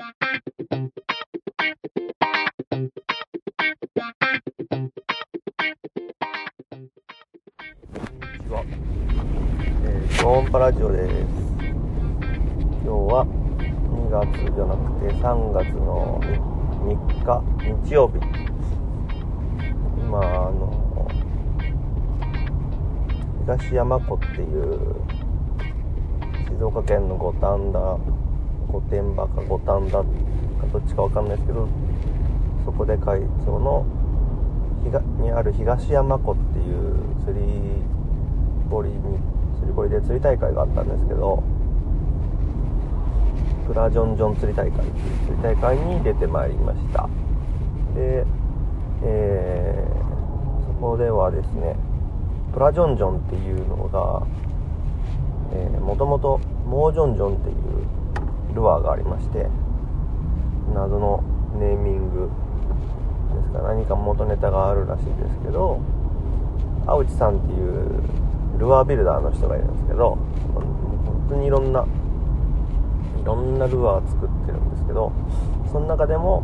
は、えー、超音波ラジオです。今日は2月じゃなくて3月の3日日曜日。今あの東山湖っていう静岡県の五反田御殿場か五反田かどっちかわかんないですけどそこで会長のにある東山湖っていう釣り堀に釣り堀で釣り大会があったんですけどプラジョンジョン釣り大会っていう釣り大会に出てまいりました。で、えー、そこではですねプラジョンジョンっていうのがもともとモージョンジョンっていうルアーがありまして謎のネーミングですか何か元ネタがあるらしいですけど青内さんっていうルアービルダーの人がいるんですけど本当にいろんないろんなルアー作ってるんですけどその中でも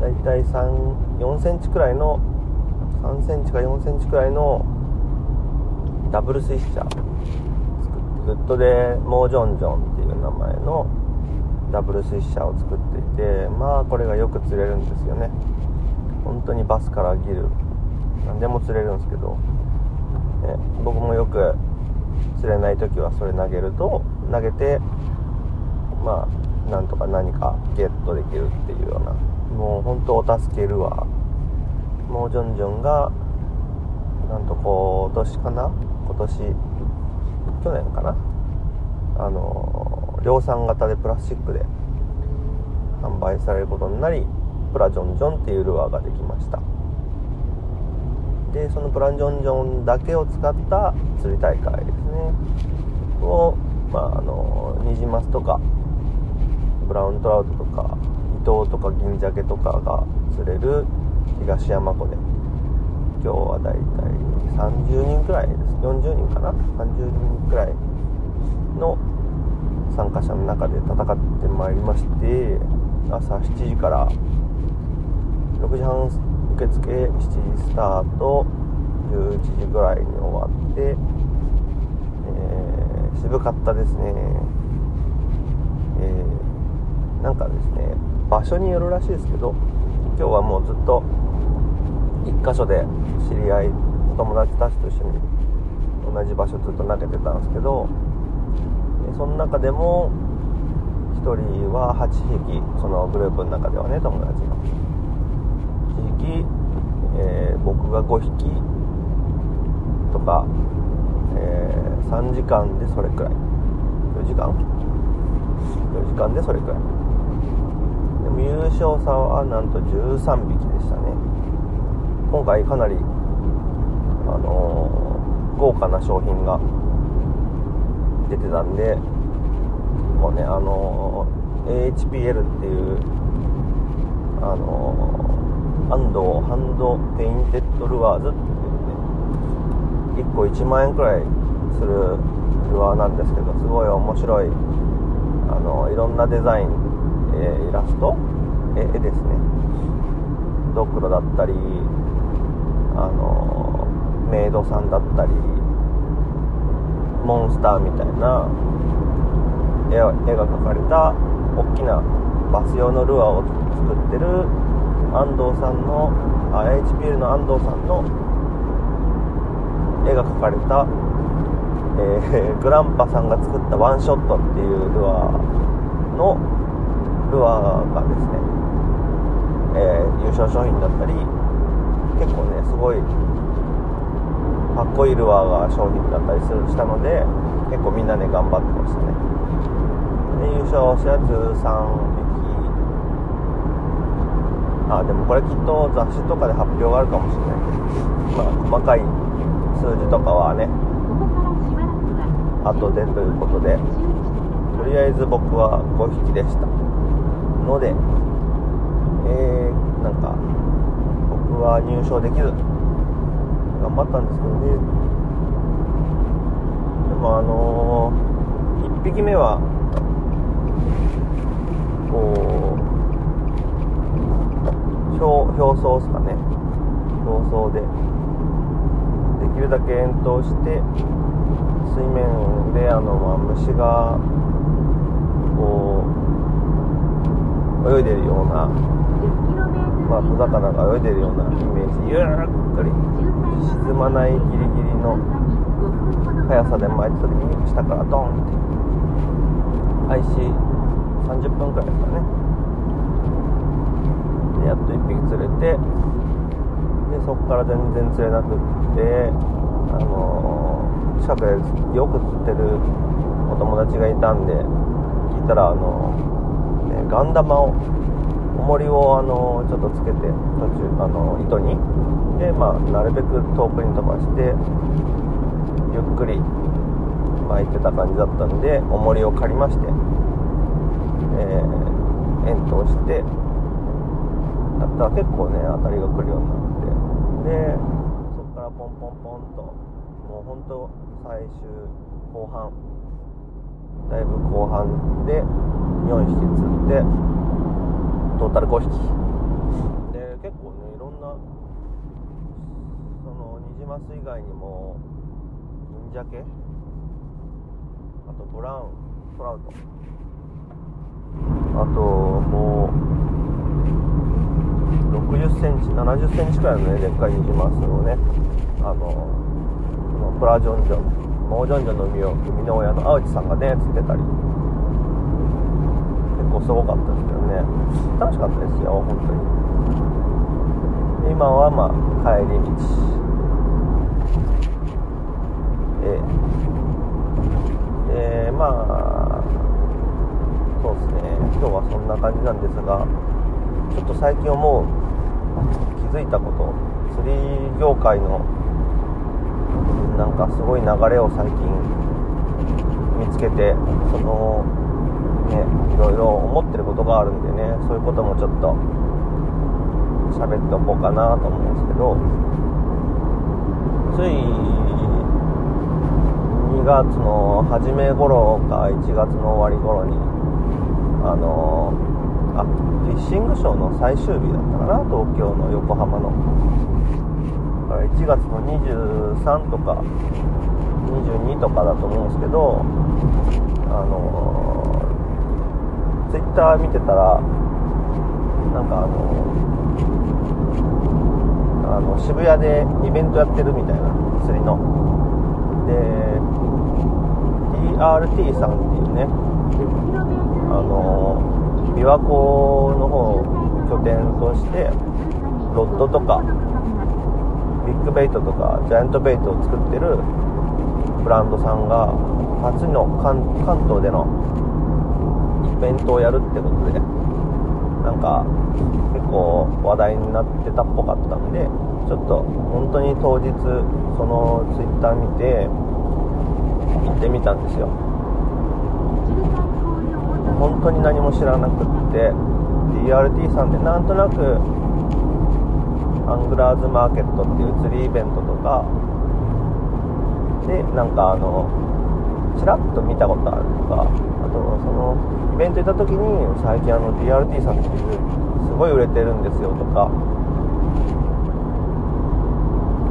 だいたい4センチくらいの3センチか4センチくらいのダブルスイッシャー作ってグッドでモージョンジョンっていう名前のダブルスイッシャーを作っていてまあこれがよく釣れるんですよね。本当にバスからギル何でも釣れるんですけどね、僕もよく釣れない時はそれ投げると投げてまあなんとか何かゲットできるっていうような。もう本当お助けるわ。もうジョンジョンがなんと今年かな？今年去年かな？あの量産型でプラスチックで販売されることになりプラジョンジョンっていうルアーができました。でそのプラジョンジョンだけを使った釣り大会ですね。を、まあ、あのニジマスとかブラウントラウトとか伊藤とか銀鮭とかが釣れる東山湖で今日はだいたい30人くらいです。40人かな？30人くらいの参加者の中で戦ってまいりまして朝7時から6時半受付7時スタート11時ぐらいに終わって、えー、渋かったですね。えー、なんかですね場所によるらしいですけど今日はもうずっと1箇所で知り合いお友達たちと一緒に同じ場所ずっと投げてたんですけどその中でも1人は8匹そのグループの中ではね友達が。匹、えー、僕が5匹とか、えー、3時間でそれくらい。4時間 ?4 時間でそれくらい。でも優勝差はなんと13匹でしたね。今回かなりあのー、豪華な商品が出てたんでもうねあの、AHPL っていうあのー安藤ハンドペインテッドルアーズっていうね1個1万円くらいするルアーなんですけどすごい面白いあのいろんなデザイン、えー、イラスト絵ですね。ドクロだったりあのメイドさんだったりモンスターみたいな絵が描かれた大きなバス用のルアーを作ってる安藤さんのあ HPL の安藤さんの絵が描かれた、えー、グランパさんが作ったワンショットっていうルアーのルアーがですね、えー、優勝商品だったり結構ねすごいかっこいいルアーが商品だったりするしたので結構みんなね頑張ってましたね。で優勝したやつ3匹あでもこれきっと雑誌とかで発表があるかもしれない。まあ細かい数字とかはね後でということで。とりあえず僕は5匹でした。のでえー、なんか僕は入賞できず。頑張ったんですけどねでもあのー、1匹目はこう表表層ですかね。表層でできるだけ遠投して水面であの、まあ、虫がこう泳いでるような、まあ、小魚が泳いでるようなイメージ。ゆーっくり沈まないギリギリの速さで巻いた時に下からドンって。開始30分くらいですかね。でやっと1匹釣れてでそこから全然釣れなくってあのー、近くでよく釣ってるお友達がいたんで聞いたらあのー、ね、ガン玉を重りをあの、ちょっとつけて途中あの糸に。でまあなるべく遠くに飛ばしてゆっくり巻いてた感じだったんで重りを借りまして、えー、遠投してやったら結構ね当たりが来るようになってでそこからポンポンポンともうほんと最終後半だいぶ後半で4匹釣ってトータル5匹。で結構ねいろんなそのニジマス以外にも銀鮭あとブラウントラウト。あともう60センチ70センチくらいのねでっかいニジマスをねあのプラジョンジョンモージョンジョンの海を海の親の青地さんがね釣ってたり。構すごかったですけどね。楽しかったですよ本当に。今はまあ帰り道。ええ。ー、まあそうですね。今日はそんな感じなんですがちょっと最近思う気づいたこと釣り業界のなんかすごい流れを最近見つけてそのねいろいろ思ってることがあるんでねそういうこともちょっと喋っておこうかなと思うんですけどつい2月の初め頃か1月の終わり頃にあのあフィッシングショーの最終日だったかな？東京の横浜の。1月の23とか22とかだと思うんですけどあのツイッター見てたらなんかあのあの渋谷でイベントやってるみたいな釣りの。で DRT さんっていうねあの琵琶湖の方を拠点としてロッドとかビッグベイトとかジャイアントベイトを作ってるブランドさんが初の関東でのイベントをやるってことでなんか結構話題になってたっぽかったんでちょっと本当に当日その twitter 見て行ってみたんですよ。本当に何も知らなくって DRT さんでなんとなくアングラーズマーケットっていう釣りイベントとかでなんかあのちらっと見たことあるとかそのイベント行った時に最近あの DRT さんっていうすごい売れてるんですよとか。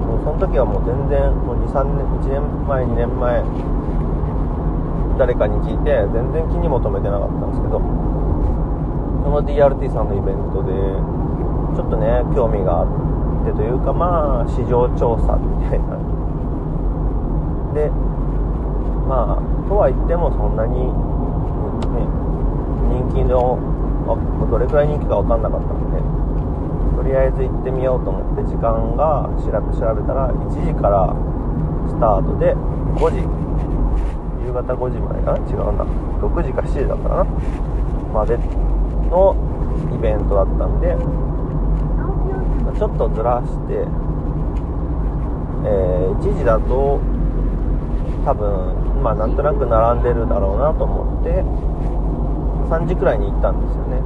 もうその時はもう全然もう23年1年前2年前誰かに聞いて全然気にも留めてなかったんですけど。その DRT さんのイベントでちょっとね興味があってというかまあ市場調査みたいな。でまあとは言ってもそんなに、人気のどれくらい人気か分かんなかったんでとりあえず行ってみようと思って時間が調べ調べたら1時からスタートで5時。夕方5時までかな？違うな。6時か7時だったかな？までのイベントだったんでちょっとずらして、えー、1時だと多分まあなんとなく並んでるだろうなと思って3時くらいに行ったんですよね。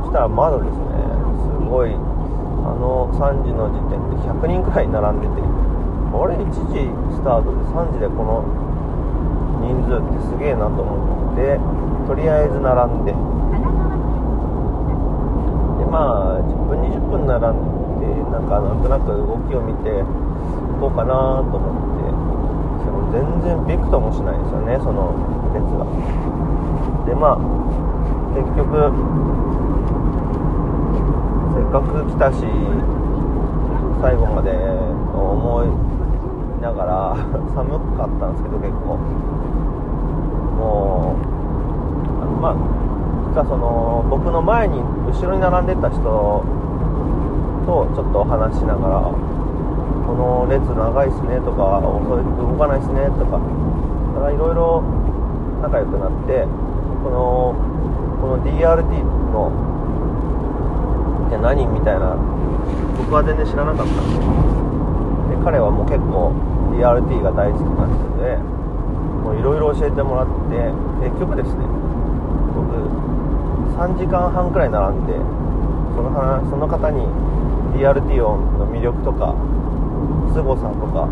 そしたらまだですね。すごい。あの3時の時点で100人くらい並んでてあれ？1時スタートで3時でこの人数ってすげえなと思ってとりあえず並んで。まあ10分20分並んでなんかなんとなく動きを見て行こうかなと思ってでも全然びくともしないですよねその列がでまあ結局せっかく来たし最後までと思いながら 寒かったんですけど結構。もうあのまあ実はその僕の前に後ろに並んでた人とちょっと話しながらこの列長いっすねとか遅い動かないっすねとかだからいろいろ仲良くなってこのこの DRT のって何みたいな僕は全然知らなかったんでで彼はもう結構 DRT が大好きな人でもういろいろ教えてもらって結局ですね僕3時間半くらい並んでそのその方に DRT の魅力とか凄さとか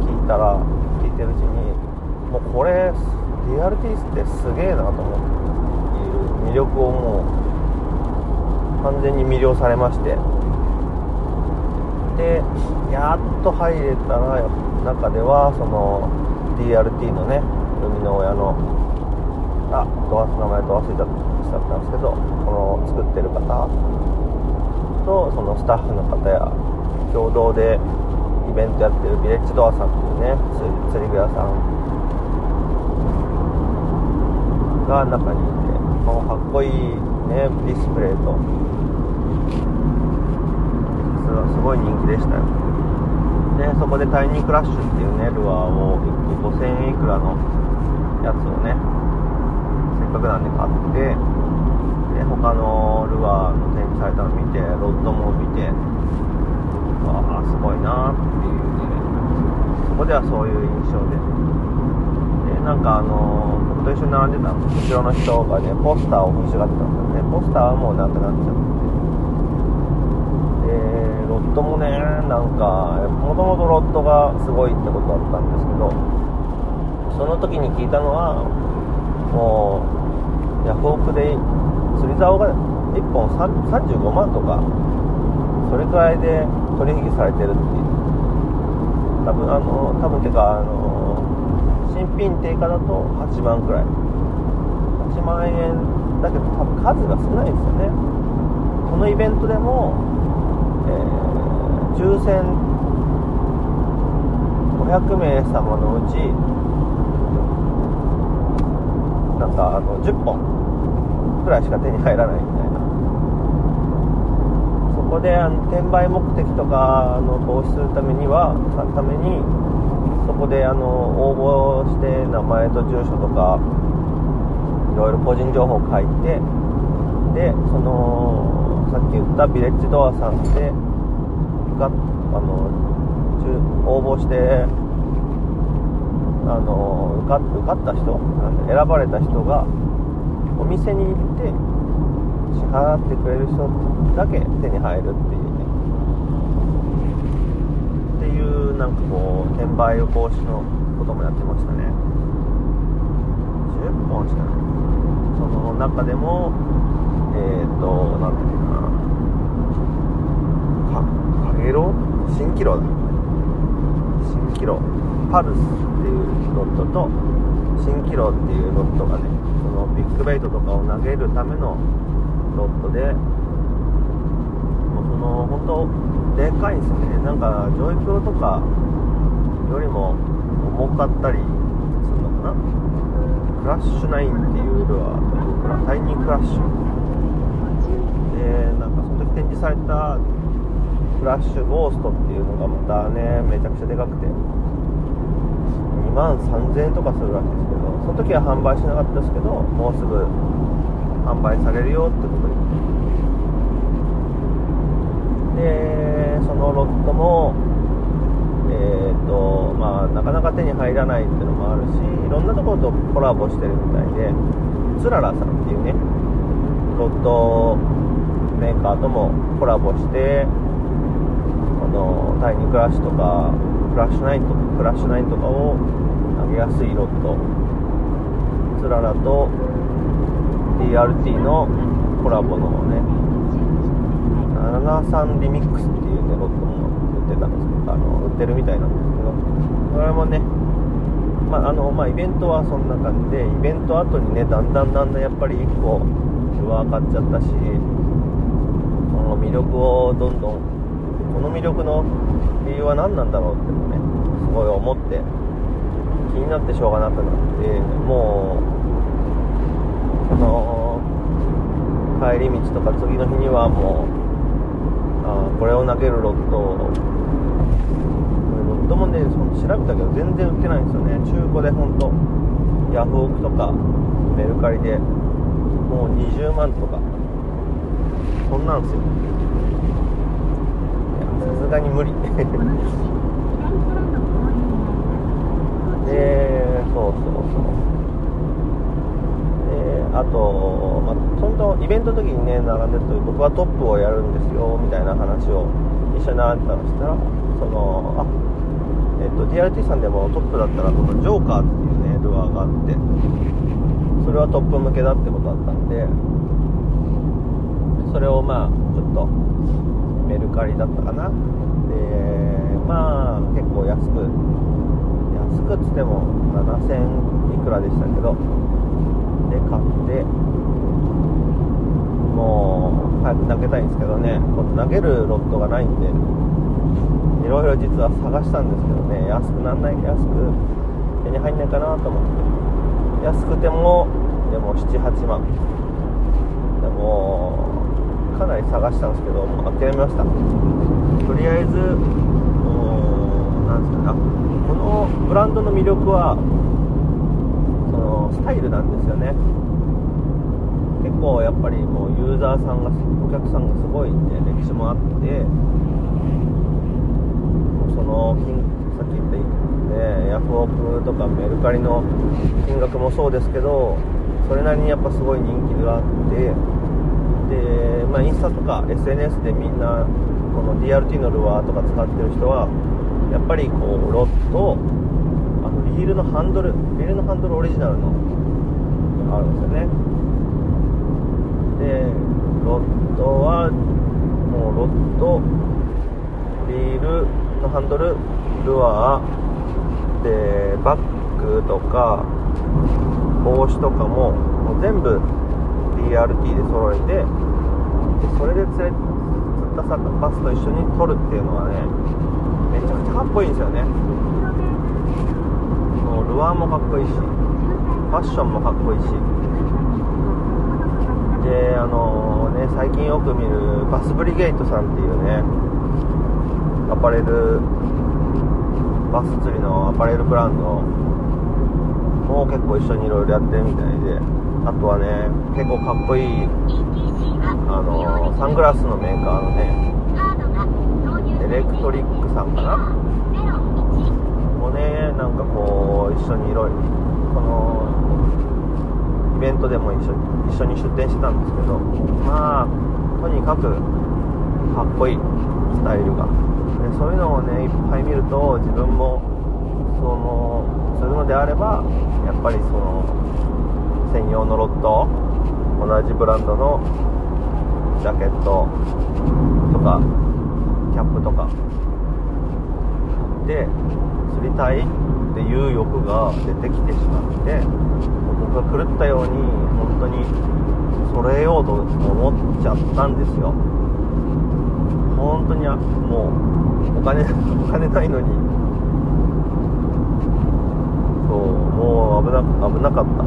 聞いたら聞いてるうちにもうこれ DRT ってすげえなと思っていう魅力をもう完全に魅了されまして。でやっと入れたら中ではその DRT のね生みの親のあドアス名前と忘れちゃったんですけどこの作ってる方とそのスタッフの方や共同でイベントやってるビレッジドアさんっていうね釣り具屋さんが中にいてもうかっこいいねディスプレイとすごい人気でしたよ。でそこでタイニークラッシュっていうねルアーを1個5000円いくらのやつをねせっかくなんで買ってで他のルアーの展示されたの見てロッドも見てああすごいなっていうね。そこではそういう印象で。でなんかあの僕と一緒に並んでた後ろの人がねポスターを欲しがってたんですよね。ポスターはもうなくなっちゃってでロッドもねなんかもともとロッドがすごいってことだったんですけどその時に聞いたのはもうヤフオクで釣り竿が1本35万とかそれくらいで取引されてるっていう多分あの多分てかあの新品定価だと8万くらい。8万円だけど多分数が少ないんですよね。このイベントでも、えー、抽選500名様のうちなんかあの10本くらいしか手に入らない。こであの転売目的とかの投資するためにはためにそこであの応募して名前と住所とかいろいろ個人情報を書いてでそのさっき言ったビレッジドアさんでがあの応募してあの受か受かった人選ばれた人がお店に行って支払ってくれる人だけ手に入るっていうね。っていうなんかこう転売防止のこともやってましたね。10本しかない。その中でもえっ、ー、と何ていうかな。かかげろ？う蜃気楼だ。蜃気楼パルスっていうロッドと蜃気楼っていうロッドがねそのビッグベイトとかを投げるためのロッドで。もうその本当でかいんですよね。なんかジョイプロとかよりも重かったりするのかな。クラッシュナインっていうルアータイニークラッシュ。でなんかその時展示されたフラッシュゴーストっていうのがまたねめちゃくちゃでかくて。2万3000円とかするらしいですけどその時は販売しなかったですけどもうすぐ販売されるよってことでそのロットもえーとまあ、なかなか手に入らないっていうのもあるしいろんなところとコラボしてるみたいでつららさんっていうねロットメーカーともコラボしてこのタイニークラッシュとかクラッシュナインとかクラッシュナインとかを上げやすいロットつららと DRT のコラボのね73リミックスっていうねロットも売ってたんですけどあの売ってるみたいなんですけどこれもねまあのまあ、イベントはそんな感じでイベント後にねだんだんだんだんやっぱり1個分かっちゃったしその魅力をどんどんこの魅力の理由は何なんだろうってのねすごい思って気になってしょうがなくなってもうその帰り道とか次の日にはもうあこれを投げるロット。をロットもねその調べたけど全然売ってないんですよね。中古で本当ヤフオクとかメルカリで。もう20万とか。そんなんですよ。さすがに無理。でそうそうそうであと、まあ、そのイベントの時にね並んでると僕はトップをやるんですよみたいな話を一緒に並んでたらしたらそのあえっと DRT さんでもトップだったらこのジョーカーっていうねルアーがあってそれはトップ向けだってことだったんでそれをまあちょっとメルカリだったかな。でまあ結構安く安くっつっても7000いくらでしたけどで買ってもう早く投げたいんですけどね。投げるロットがないんでいろいろ実は探したんですけどね。安くなんない安く手に入んないかなと思って。安くてもでも78万。でもかなり探したんですけどもう諦めました。とりあえずなんですかね。このブランドの魅力はスタイルなんですよね。結構やっぱりもうユーザーさんがお客さんがすごいんで歴史もあってその金さっき言ったねヤフオクとかメルカリの金額もそうですけどそれなりにやっぱすごい人気があってで、まあ、インスタとか SNS でみんなこの DRT のルアーとか使ってる人はやっぱりこうロットあのリールのハンドルリールのハンドルオリジナルのあるんですよね。でロットはもうロットリールのハンドルルアーでバッグとか帽子とかももう全部 DRT で揃えてでそれで釣れ釣ったバスと一緒に撮るっていうのはねめちゃくちゃかっこいいんですよね。ルアーもかっこいいしファッションもかっこいいし。であのね最近よく見るバスブリゲートさんっていうねアパレルバス釣りのアパレルブランドも結構一緒にいろいろやってるみたいであとはね結構かっこいいあのサングラスのメーカーのねエレクトリックさんかな？もねなんかこう一緒にいろいろこのイベントでも一緒一緒に出店してたんですけどまあとにかくかっこいいスタイルが。でそういうのをねいっぱい見ると自分もそのするのであればやっぱりその専用のロット同じブランドのジャケットとかキャップとか。で釣りたいっていう欲が出てきてしまって僕が狂ったように本当に揃えようと思っちゃったんですよ。本当にもうお金 お金ないのに。そうもう危な危なかった。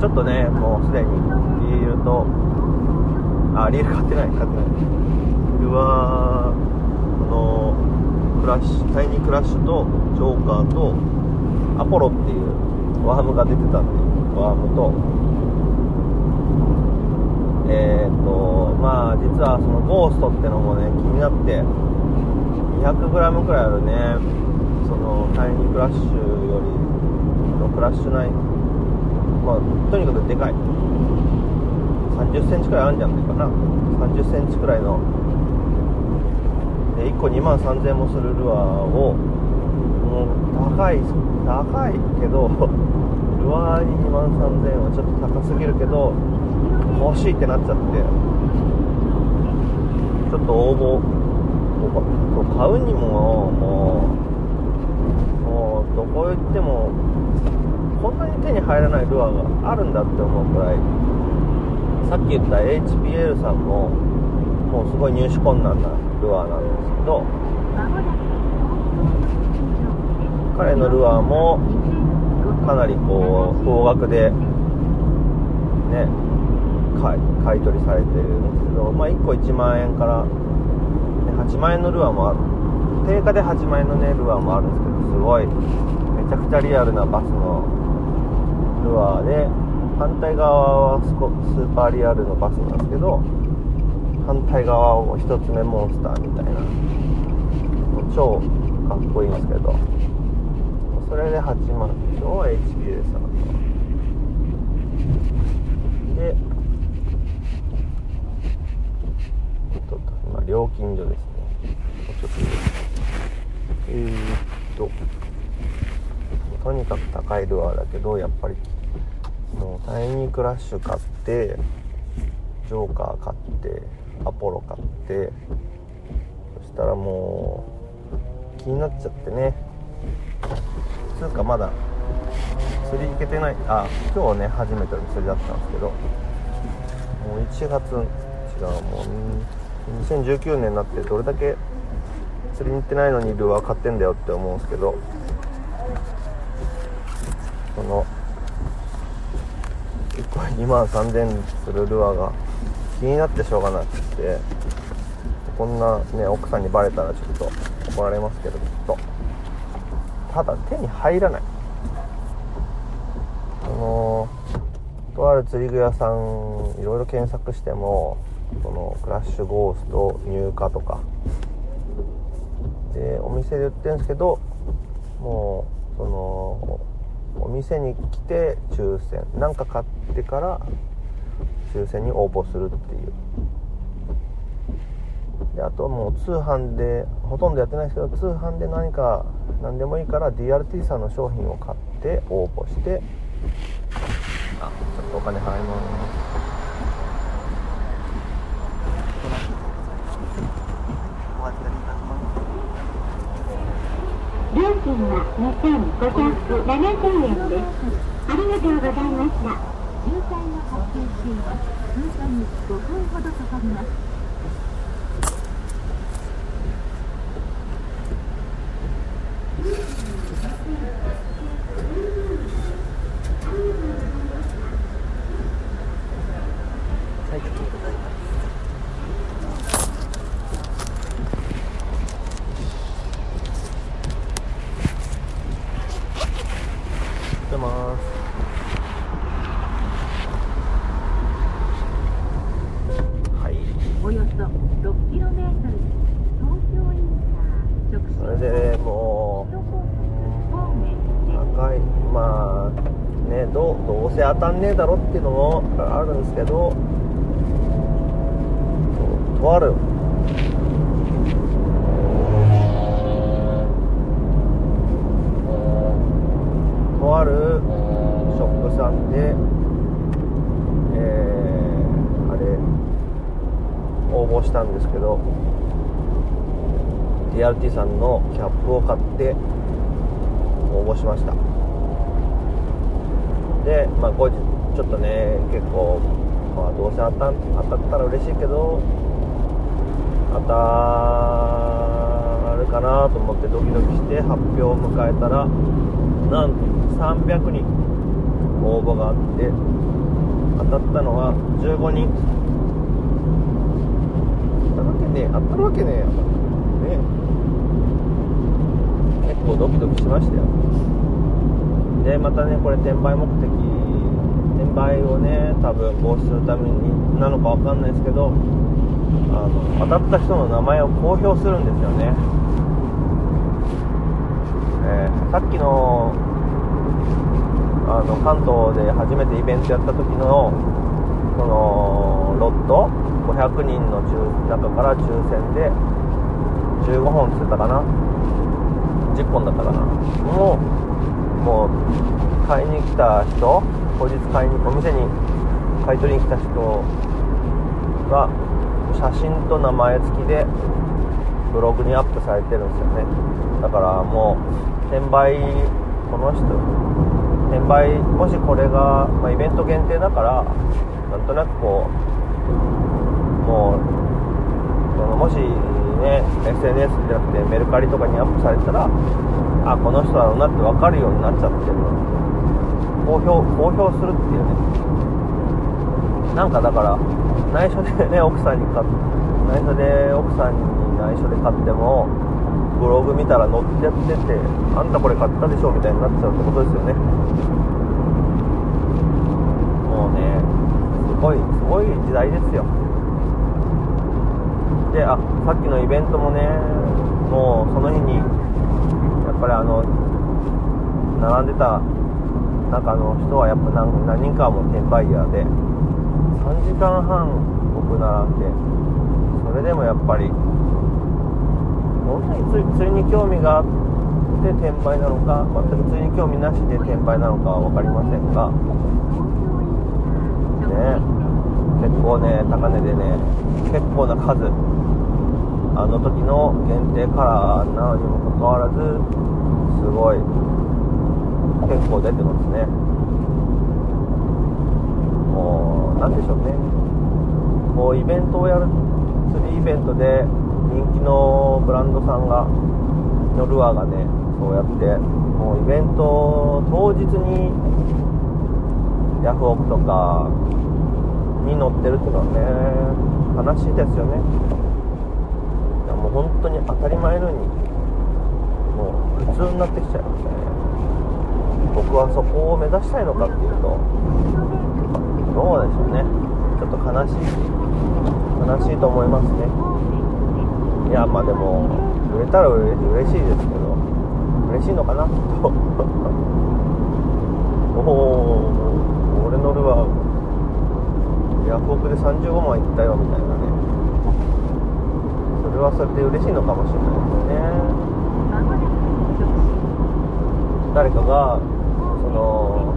ちょっとねもうすでにリールとあリール買ってない買ってない。リールはこのクラッシュタイニークラッシュとジョーカーとアポロっていうワームが出てたんでワームと。えー、っとまあ実はそのゴーストってのもね気になって 200g くらいあるねそのタイニークラッシュよりのクラッシュナインまあとにかくでかい。3 0センチくらいあるんじゃないかな。3 0センチくらいの1個2万3000円もするルアーをもう高い高いけど ルアーに2万3000円はちょっと高すぎるけど欲しいってなっちゃって。ちょっと応募買うにももうもうどこ行ってもこんなに手に入らないルアーがあるんだって思うくらい。さっき言った HPL さんももうすごい入手困難なルアーなんですけど彼のルアーもかなりこう高額でね買い取りされてるんですけど、まあ、1個1万円から、ね、8万円のルアーもある。定価で8万円のねルアーもあるんですけどすごいめちゃくちゃリアルなバスのルアーで反対側はスーパーリアルのバスなんですけど反対側を1つ目モンスターみたいな。超かっこいいんですけど。それで8万でしょ HPA さんでちょっと今料金所ですね。ちょっとえー、っと。とにかく高いルアーだけどやっぱりもうタイニークラッシュ買ってジョーカー買ってアポロ買ってそしたらもう気になっちゃってね。つうかまだ釣り行けてない。あ今日ね初めての釣りだったんですけどもう1月違うもう2019年になってどれだけ釣りに行ってないのにルアー買ってんだよって思うんですけどその1個2万3000するルアーが気になってしょうがなくてこんなね奥さんにバレたらちょっと怒られますけどきっと。ただ手に入らない。あのとある釣り具屋さんいろいろ検索してもそのクラッシュゴースト入荷とか。でお店で売ってるんですけどもうそのお店に来て抽選。何か買ってから抽選に応募するっていう。であとはもう通販でほとんどやってないですけど通販で何か何でもいいから DRT さんの商品を買って応募してあちょっとお金払います。料金は2570円です。ありがとうございました。発生しています通過に5分ほどかかります当たんねえだろっていうのもあるんですけどとあるとあるショップさんでえー、あれ応募したんですけど TRT さんのキャップを買って応募しました。で、まあ、後日ちょっとね結構、まあ、どうせ当た当たったら嬉しいけど当たるかなと思ってドキドキして発表を迎えたらなんと300人応募があって当たったのは15人。当たるわけねえ当たるわけねえね結構ドキドキしましたよ。でまたねこれ転売目的転売をね多分防止するためになのか分かんないですけどあの当たった人の名前を公表するんですよね、えー、さっきのあの関東で初めてイベントやった時のそのロット500人の中から抽選で15本釣ったかな。10本だったかな。もうもう買いに来た人後日買いにお店に買い取りに来た人が写真と名前付きでブログにアップされてるんですよね。だからもう転売この人転売もしこれが、まあ、イベント限定だからなんとなくこうもうもしね SNS じゃなくてメルカリとかにアップされたらあこの人だろうなって分かるようになっちゃってる公表公表するっていうね。なんかだから内緒でね 奥さんに買っ内緒で奥さんに内緒で買ってもブログ見たら載ってやっててあんたこれ買ったでしょみたいになっちゃうってことですよね。もうねすごいすごい時代ですよ。であさっきのイベントもねもうその日にやっぱりあの並んでた中の人はやっぱ何何人かはもう転売ヤーで3時間半僕並んでそれでもやっぱり本当に釣りに興味があって転売なのか全く釣りに興味なしで転売なのかは分かりませんがね結構ね高値でね結構な数あの時の限定カラーなのにもかかわらずすごい結構出てますね。もう何でしょうね。こうイベントをやる釣りイベントで人気のブランドさんがのルアーがねそうやってもうイベント当日にヤフオクとかに載ってるっていうのはね悲しいですよね。う本当に当たり前のようにもう普通になってきちゃいましたね。僕はそこを目指したいのかっていうとどうでしょうね。ちょっと悲しい悲しいと思いますね。いやまあでも売れたら嬉しいですけど嬉しいのかな？と。おお俺のルアーヤフオクで35万いったよみたいなね。それはそれで嬉しいのかもしれないですね。誰かがその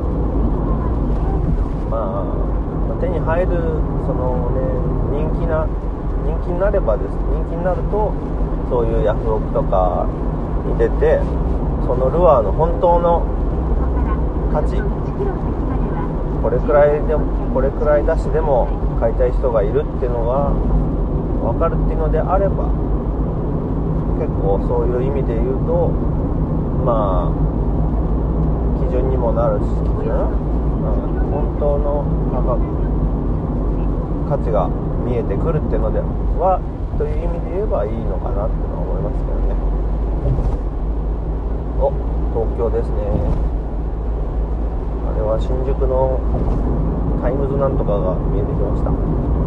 まあ手に入るそのね人気な人気になればです。人気になるとそういうヤフオクとかに出てそのルアーの本当の価値。これくらいでもこれくらい出しでも買いたい人がいるっていうのが分かるっていうのであれば結構そういう意味で言うとまあ基準にもなるし基準、うん、本当の価格価値が見えてくるっていうのではという意味で言えばいいのかなっていうのは思いますけどね。お東京ですね。あれは新宿のタイムズなんとかが見えてきました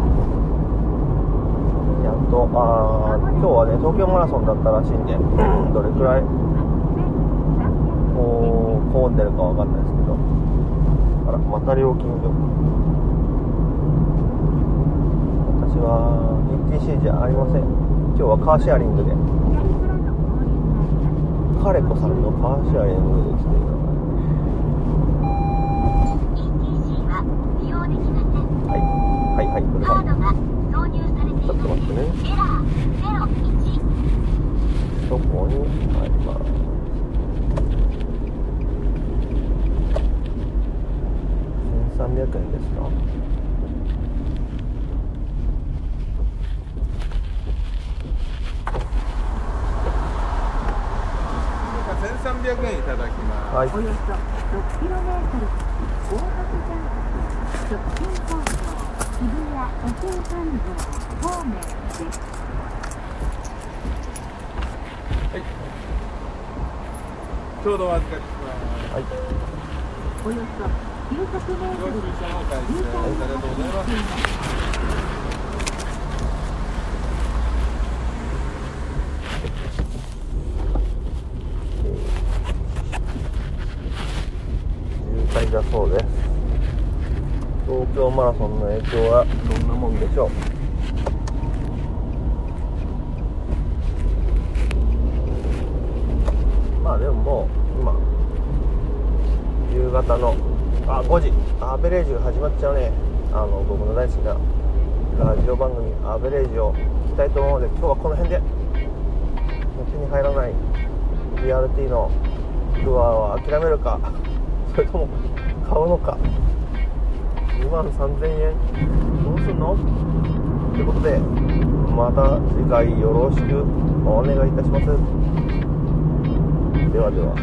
やっとあ今日はね東京マラソンだったらしいんでどれくらいこう混んでるかわかんないですけど。あらまた料金所私は ETC じゃありません。今日はカーシェアリングで。カレコさんのカーシェアリングで来てるはいはいはいこれはちょっと待ってね。どこに入ります1300円ですか1300円いただきます。はいおよそ 6km 大垣ジャンク直進方向日比谷お京参道方面ですちょうどお預かりします。はい。およそ 900m 領収書のお返しです。ありがとうござい。ます。だそうです東京マラソンの影響はどんなもんでしょうまあでももう今夕方のあ5時。アベレージが始まっちゃうね。あの僕の大好きなラジオ番組アベレージをいきたいと思うので今日はこの辺で。手に入らない BRT のツアーは諦めるか それとも買うのか。2万3000円。どうすんの？ということでまた次回よろしくお願いいたします。ではでは